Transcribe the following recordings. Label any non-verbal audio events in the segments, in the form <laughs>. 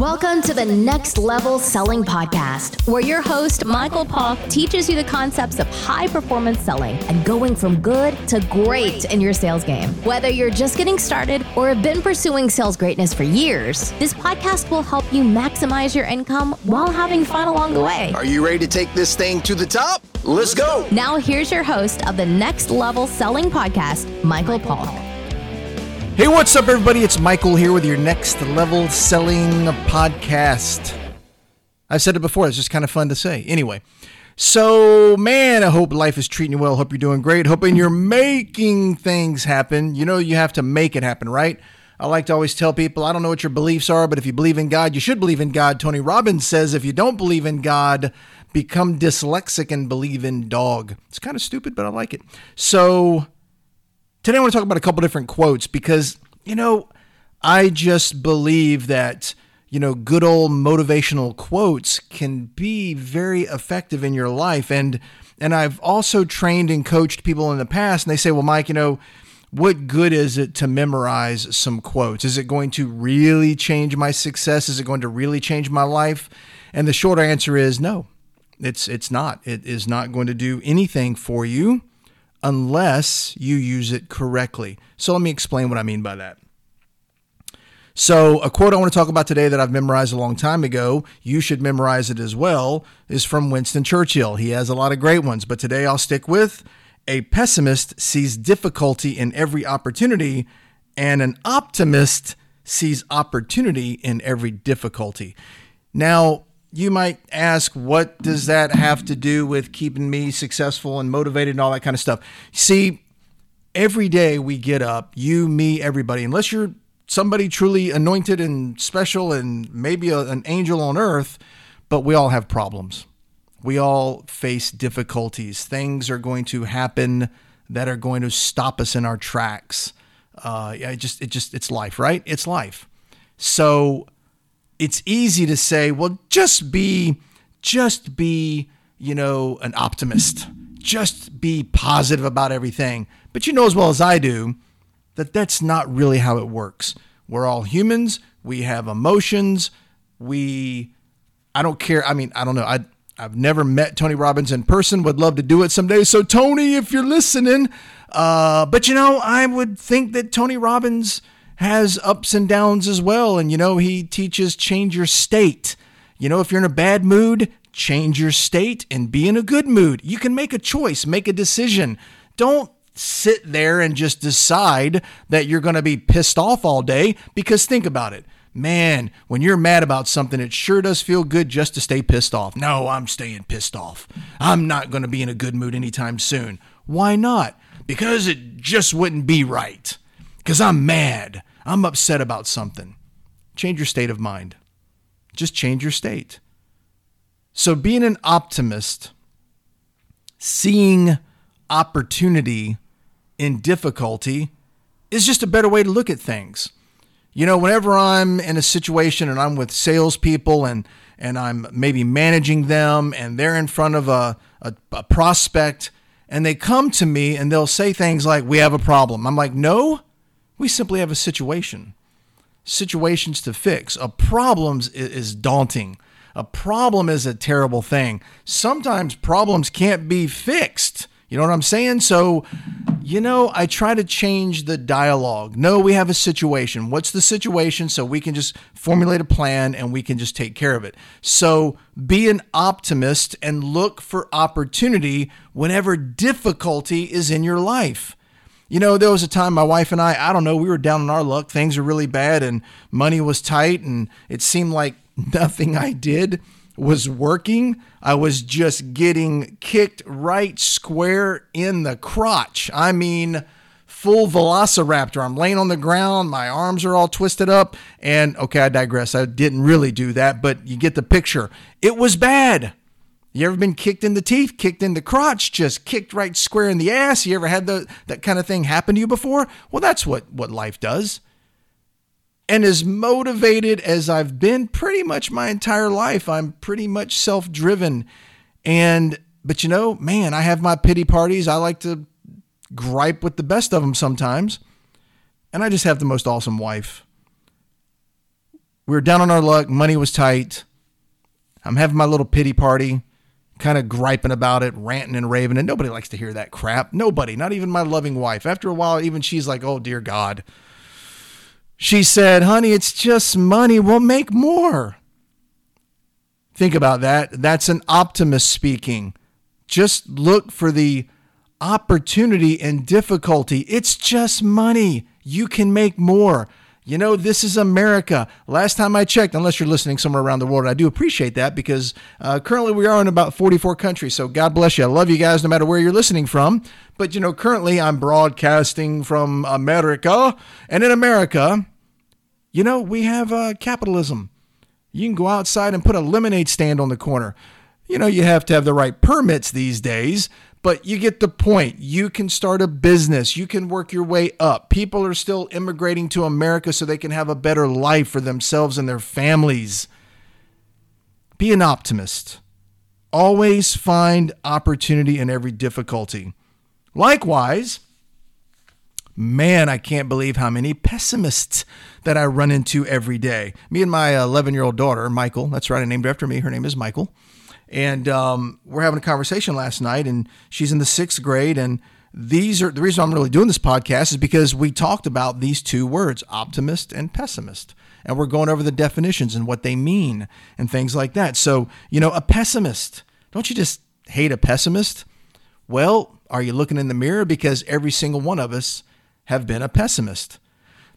Welcome to the Next Level Selling Podcast, where your host, Michael Polk, teaches you the concepts of high performance selling and going from good to great in your sales game. Whether you're just getting started or have been pursuing sales greatness for years, this podcast will help you maximize your income while having fun along the way. Are you ready to take this thing to the top? Let's go. Now, here's your host of the Next Level Selling Podcast, Michael Polk. Hey, what's up, everybody? It's Michael here with your next level selling podcast. I've said it before, it's just kind of fun to say. Anyway, so man, I hope life is treating you well. Hope you're doing great. Hoping you're making things happen. You know, you have to make it happen, right? I like to always tell people, I don't know what your beliefs are, but if you believe in God, you should believe in God. Tony Robbins says, if you don't believe in God, become dyslexic and believe in dog. It's kind of stupid, but I like it. So, Today, I want to talk about a couple different quotes because, you know, I just believe that, you know, good old motivational quotes can be very effective in your life. And, and I've also trained and coached people in the past, and they say, well, Mike, you know, what good is it to memorize some quotes? Is it going to really change my success? Is it going to really change my life? And the short answer is no. It's it's not. It is not going to do anything for you unless you use it correctly. So let me explain what I mean by that. So, a quote I want to talk about today that I've memorized a long time ago, you should memorize it as well, is from Winston Churchill. He has a lot of great ones, but today I'll stick with a pessimist sees difficulty in every opportunity, and an optimist sees opportunity in every difficulty. Now, you might ask, what does that have to do with keeping me successful and motivated and all that kind of stuff? See, every day we get up, you, me, everybody, unless you're somebody truly anointed and special and maybe a, an angel on earth, but we all have problems. We all face difficulties. Things are going to happen that are going to stop us in our tracks. Uh, it just, it just, it's life, right? It's life. So, it's easy to say, well, just be, just be, you know, an optimist. Just be positive about everything. But you know as well as I do that that's not really how it works. We're all humans. We have emotions. We, I don't care. I mean, I don't know. I, I've never met Tony Robbins in person. Would love to do it someday. So, Tony, if you're listening, uh, but you know, I would think that Tony Robbins has ups and downs as well. And, you know, he teaches change your state. You know, if you're in a bad mood, change your state and be in a good mood. You can make a choice, make a decision. Don't sit there and just decide that you're going to be pissed off all day because think about it. Man, when you're mad about something, it sure does feel good just to stay pissed off. No, I'm staying pissed off. I'm not going to be in a good mood anytime soon. Why not? Because it just wouldn't be right. Because I'm mad. I'm upset about something. Change your state of mind. Just change your state. So, being an optimist, seeing opportunity in difficulty is just a better way to look at things. You know, whenever I'm in a situation and I'm with salespeople and and I'm maybe managing them and they're in front of a, a, a prospect and they come to me and they'll say things like, We have a problem. I'm like, No, we simply have a situation, situations to fix. A problem is daunting. A problem is a terrible thing. Sometimes problems can't be fixed. You know what I'm saying? So, you know, I try to change the dialogue. No, we have a situation. What's the situation? So we can just formulate a plan and we can just take care of it. So be an optimist and look for opportunity whenever difficulty is in your life. You know, there was a time my wife and I, I don't know, we were down on our luck. Things were really bad and money was tight and it seemed like <laughs> nothing I did was working. I was just getting kicked right square in the crotch. I mean, full velociraptor. I'm laying on the ground, my arms are all twisted up. And okay, I digress. I didn't really do that, but you get the picture. It was bad. You ever been kicked in the teeth, kicked in the crotch, just kicked right square in the ass? You ever had the, that kind of thing happen to you before? Well, that's what, what life does. And as motivated as I've been pretty much my entire life, I'm pretty much self driven. And, but you know, man, I have my pity parties. I like to gripe with the best of them sometimes. And I just have the most awesome wife We were down on our luck. Money was tight. I'm having my little pity party, kind of griping about it, ranting and raving. And nobody likes to hear that crap. Nobody, not even my loving wife. After a while, even she's like, oh, dear God. She said, honey, it's just money. We'll make more. Think about that. That's an optimist speaking. Just look for the opportunity and difficulty. It's just money. You can make more. You know, this is America. Last time I checked, unless you're listening somewhere around the world, I do appreciate that because uh, currently we are in about 44 countries. So God bless you. I love you guys no matter where you're listening from. But, you know, currently I'm broadcasting from America. And in America, you know, we have uh, capitalism. You can go outside and put a lemonade stand on the corner. You know, you have to have the right permits these days, but you get the point. You can start a business, you can work your way up. People are still immigrating to America so they can have a better life for themselves and their families. Be an optimist. Always find opportunity in every difficulty. Likewise, man, I can't believe how many pessimists that I run into every day. Me and my 11 year old daughter, Michael, that's right, I named after me. Her name is Michael. And um, we're having a conversation last night, and she's in the sixth grade. And these are the reason I'm really doing this podcast is because we talked about these two words, optimist and pessimist. And we're going over the definitions and what they mean and things like that. So, you know, a pessimist, don't you just hate a pessimist? Well, are you looking in the mirror? Because every single one of us have been a pessimist.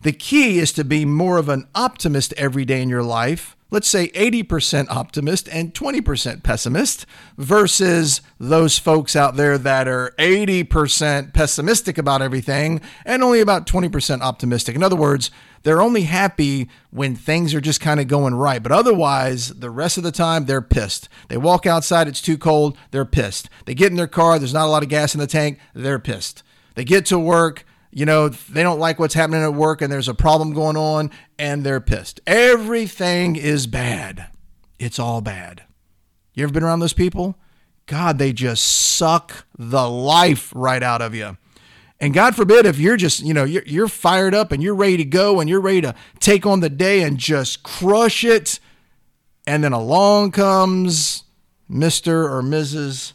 The key is to be more of an optimist every day in your life. Let's say 80% optimist and 20% pessimist versus those folks out there that are 80% pessimistic about everything and only about 20% optimistic. In other words, they're only happy when things are just kind of going right. But otherwise, the rest of the time, they're pissed. They walk outside, it's too cold, they're pissed. They get in their car, there's not a lot of gas in the tank, they're pissed. They get to work, you know, they don't like what's happening at work and there's a problem going on and they're pissed. Everything is bad. It's all bad. You ever been around those people? God, they just suck the life right out of you. And God forbid if you're just, you know, you're, you're fired up and you're ready to go and you're ready to take on the day and just crush it. And then along comes Mr. or Mrs.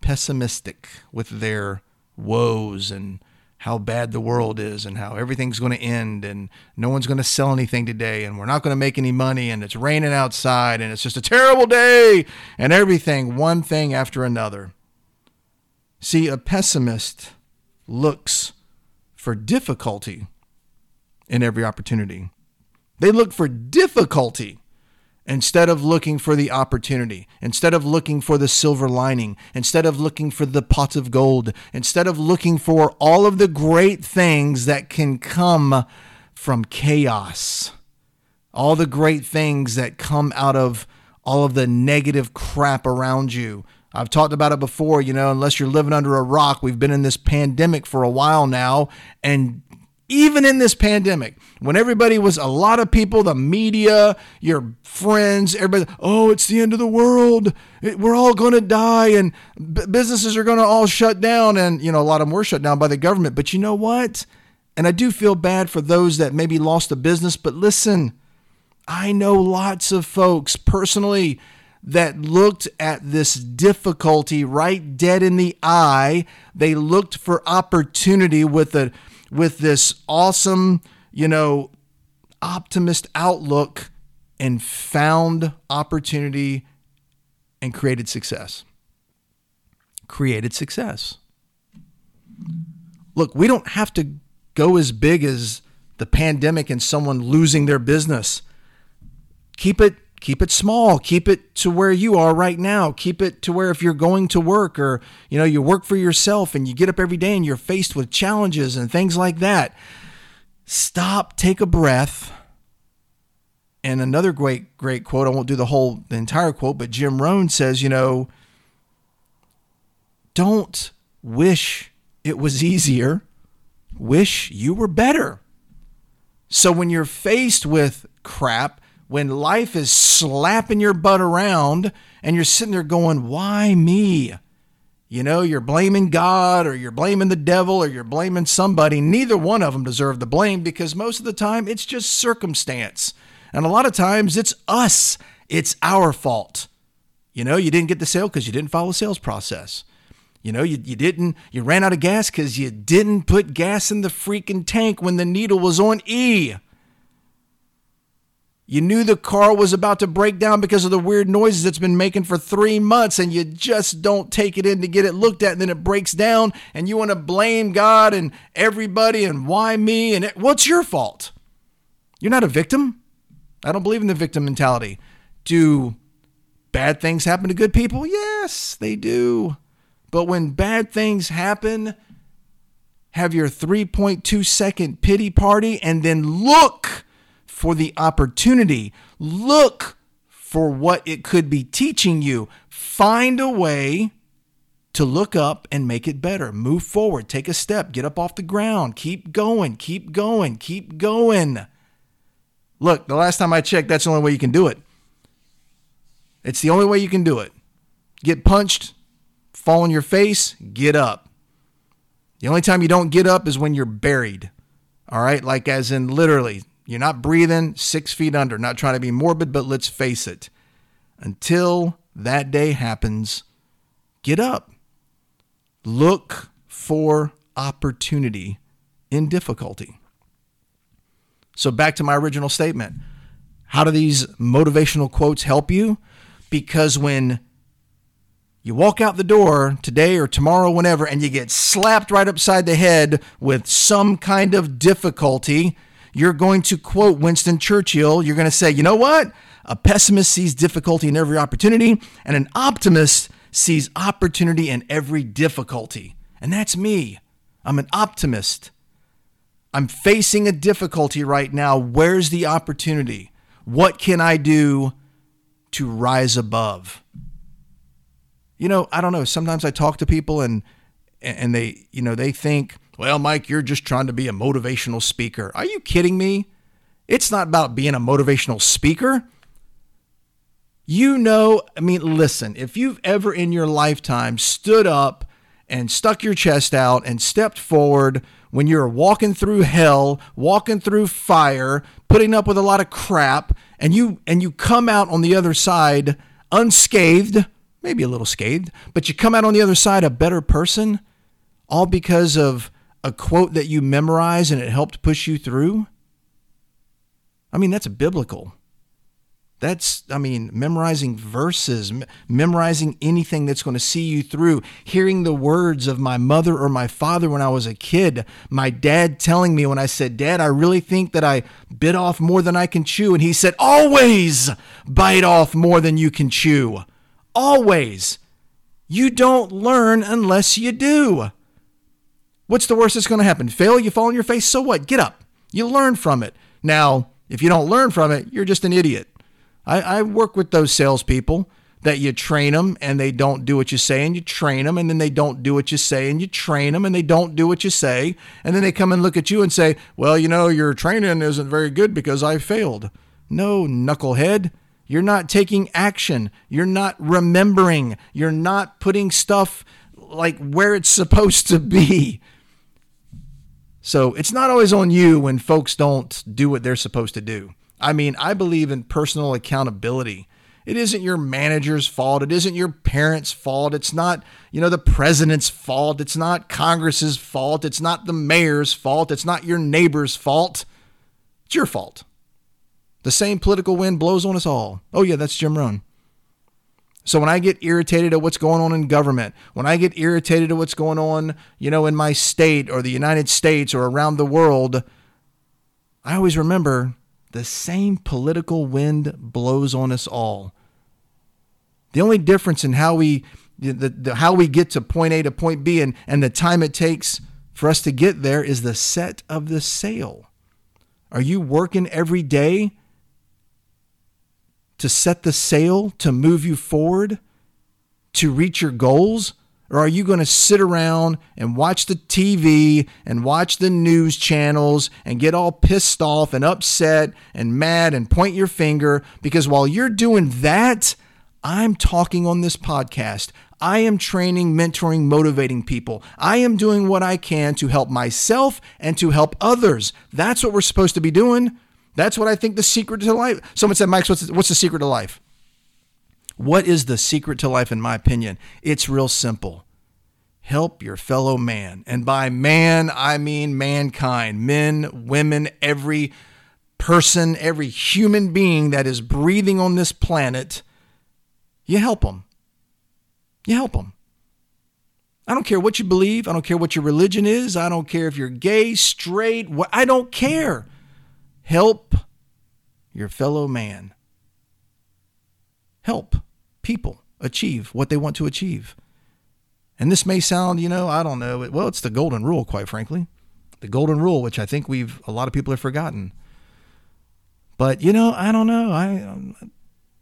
Pessimistic with their woes and how bad the world is and how everything's going to end and no one's going to sell anything today and we're not going to make any money and it's raining outside and it's just a terrible day and everything, one thing after another. See, a pessimist looks for difficulty in every opportunity. They look for difficulty instead of looking for the opportunity, instead of looking for the silver lining, instead of looking for the pot of gold, instead of looking for all of the great things that can come from chaos, all the great things that come out of all of the negative crap around you. I've talked about it before, you know, unless you're living under a rock, we've been in this pandemic for a while now, and even in this pandemic, when everybody was a lot of people, the media, your friends, everybody, oh, it's the end of the world. we're all going to die and b- businesses are going to all shut down. And, you know, a lot of them were shut down by the government. But you know what? And I do feel bad for those that maybe lost a business. But listen, I know lots of folks personally that looked at this difficulty right dead in the eye. They looked for opportunity with a with this awesome, you know, optimist outlook and found opportunity and created success. Created success. Look, we don't have to go as big as the pandemic and someone losing their business. Keep it keep it small keep it to where you are right now keep it to where if you're going to work or you know you work for yourself and you get up every day and you're faced with challenges and things like that stop take a breath. And another great great quote i won't do the whole the entire quote but jim rohn says you know don't wish it was easier. Wish you were better. So when you're faced with crap when life is slapping your butt around and you're sitting there going, Why me? You know, you're blaming God or you're blaming the devil or you're blaming somebody. Neither one of them deserve the blame because most of the time it's just circumstance. And a lot of times it's us, it's our fault. You know, you didn't get the sale because you didn't follow the sales process. You know, you, you didn't, you ran out of gas because you didn't put gas in the freaking tank when the needle was on E. You knew the car was about to break down because of the weird noises it's been making for three months, and you just don't take it in to get it looked at, and then it breaks down, and you want to blame God and everybody, and why me? And it, what's your fault? You're not a victim. I don't believe in the victim mentality. Do bad things happen to good people? Yes, they do. But when bad things happen, have your 3.2 second pity party and then look for the opportunity. Look for what it could be teaching you. Find a way to look up and make it better. Move forward, take a step, get up off the ground, keep going, keep going, keep going. Look, the last time I checked, that's the only way you can do it. It's the only way you can do it. Get punched, fall on your face, get up. The only time you don't get up is when you're buried. All right? Like, as in literally, you're not breathing six feet under. Not trying to be morbid, but let's face it. Until that day happens, get up. Look for opportunity in difficulty. So, back to my original statement. How do these motivational quotes help you? Because when you walk out the door today or tomorrow, whenever, and you get slapped right upside the head with some kind of difficulty, you're going to quote Winston Churchill. You're going to say, you know what? A pessimist sees difficulty in every opportunity, and an optimist sees opportunity in every difficulty. And that's me. I'm an optimist. I'm facing a difficulty right now. Where's the opportunity? What can I do to rise above? You know, I don't know. Sometimes I talk to people and and they, you know, they think, well, Mike, you're just trying to be a motivational speaker. Are you kidding me? It's not about being a motivational speaker. You know, I mean, listen, if you've ever in your lifetime stood up and stuck your chest out and stepped forward when you're walking through hell, walking through fire, putting up with a lot of crap, and you and you come out on the other side unscathed, maybe a little scathed, but you come out on the other side a better person, all because of a quote that you memorize and it helped push you through? I mean, that's biblical. That's, I mean, memorizing verses, memorizing anything that's going to see you through, hearing the words of my mother or my father when I was a kid, my dad telling me when I said, Dad, I really think that I bit off more than I can chew. And he said, Always bite off more than you can chew. Always. You don't learn unless you do. What's the worst that's going to happen? Fail, you fall on your face, so what? Get up. You learn from it. Now, if you don't learn from it, you're just an idiot. I, I work with those salespeople that you train them and they don't do what you say, and you train them, and then they don't do what you say, and you train them and they don't do what you say, and then they come and look at you and say, Well, you know, your training isn't very good because I failed. No, knucklehead. You're not taking action. You're not remembering. You're not putting stuff like where it's supposed to be. So it's not always on you when folks don't do what they're supposed to do. I mean, I believe in personal accountability. It isn't your manager's fault. It isn't your parents' fault. It's not, you know, the president's fault. It's not Congress's fault. It's not the mayor's fault. It's not your neighbor's fault. It's your fault. The same political wind blows on us all. Oh, yeah, that's Jim Rohn. So when I get irritated at what's going on in government, when I get irritated at what's going on, you know, in my state or the United States or around the world, I always remember the same political wind blows on us all. The only difference in how we the, the, how we get to point A to point B and, and the time it takes for us to get there is the set of the sail. Are you working every day to set the sail to move you forward to reach your goals? Or are you going to sit around and watch the TV and watch the news channels and get all pissed off and upset and mad and point your finger? Because while you're doing that, I'm talking on this podcast. I am training, mentoring, motivating people. I am doing what I can to help myself and to help others. That's what we're supposed to be doing. That's what I think the secret to life. Someone said, Mike, what's the, what's the secret to life? What is the secret to life, in my opinion? It's real simple. Help your fellow man. And by man, I mean mankind, men, women, every person, every human being that is breathing on this planet. You help them. You help them. I don't care what you believe. I don't care what your religion is. I don't care if you're gay, straight. I don't care. Help your fellow man. Help people achieve what they want to achieve. And this may sound, you know, I don't know. Well, it's the golden rule, quite frankly. The golden rule, which I think we've, a lot of people have forgotten. But, you know, I don't know. I, um,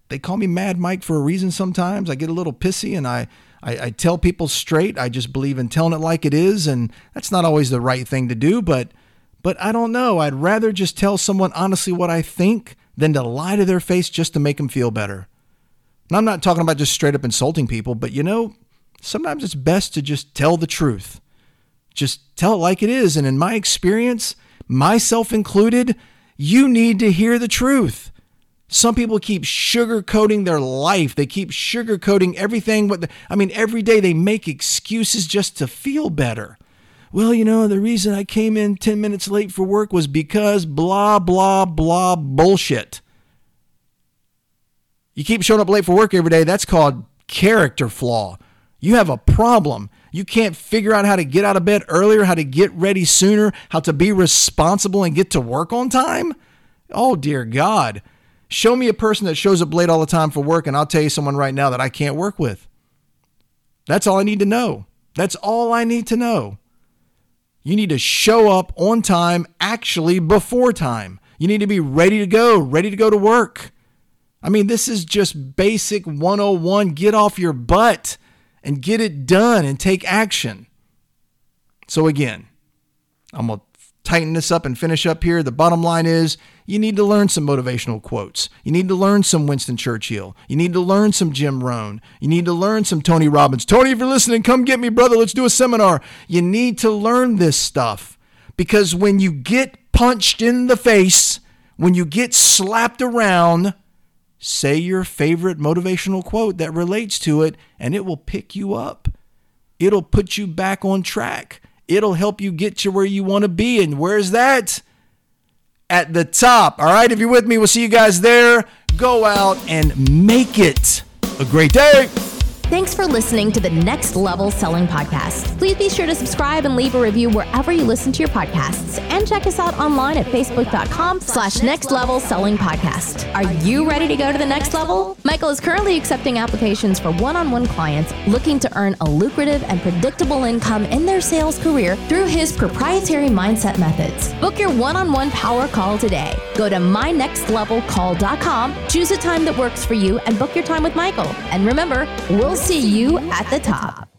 they call me Mad Mike for a reason sometimes. I get a little pissy and I, I, I tell people straight. I just believe in telling it like it is. And that's not always the right thing to do, but but I don't know. I'd rather just tell someone honestly what I think than to lie to their face just to make them feel better. And I'm not talking about just straight up insulting people, but you know, sometimes it's best to just tell the truth. Just tell it like it is. And in my experience, myself included, you need to hear the truth. Some people keep sugarcoating their life. They keep sugarcoating everything. I mean, every day they make excuses just to feel better well, you know, the reason I came in 10 minutes late for work was because blah, blah, blah bullshit. You keep showing up late for work every day, that's called character flaw. You have a problem. You can't figure out how to get out of bed earlier, how to get ready sooner, how to be responsible and get to work on time? Oh, dear God. Show me a person that shows up late all the time for work, and I'll tell you someone right now that I can't work with. That's all I need to know. That's all I need to know. You need to show up on time, actually before time. You need to be ready to go, ready to go to work. I mean, this is just basic 101. Get off your butt and get it done and take action. So, again, I'm going to tighten this up and finish up here. The bottom line is you need to learn some motivational quotes. You need to learn some Winston Churchill. You need to learn some Jim Rohn. You need to learn some Tony Robbins. Tony, if you're listening, come get me, brother. Let's do a seminar. You need to learn this stuff because when you get punched in the face, when you get slapped around, say your favorite motivational quote that relates to it, and it will pick you up. It'll put you back on track. It'll help you get to where you want to be. And where's that? at the top. All right, if you're with me, we'll see you guys there. Go out and make it a great day. Thanks for listening to the Next Level Selling Podcast. Please be sure to subscribe and leave a review wherever you listen to your podcasts. And check us out online at facebook.com slash next level selling podcast. Are you ready to go to the next level? Michael is currently accepting applications for one-on-one clients looking to earn a lucrative and predictable income in their sales career through his proprietary mindset methods. Book your one-on-one power call today. Go to mynextlevelcall.com, choose a time that works for you, and book your time with Michael. And remember, we'll see you at the top.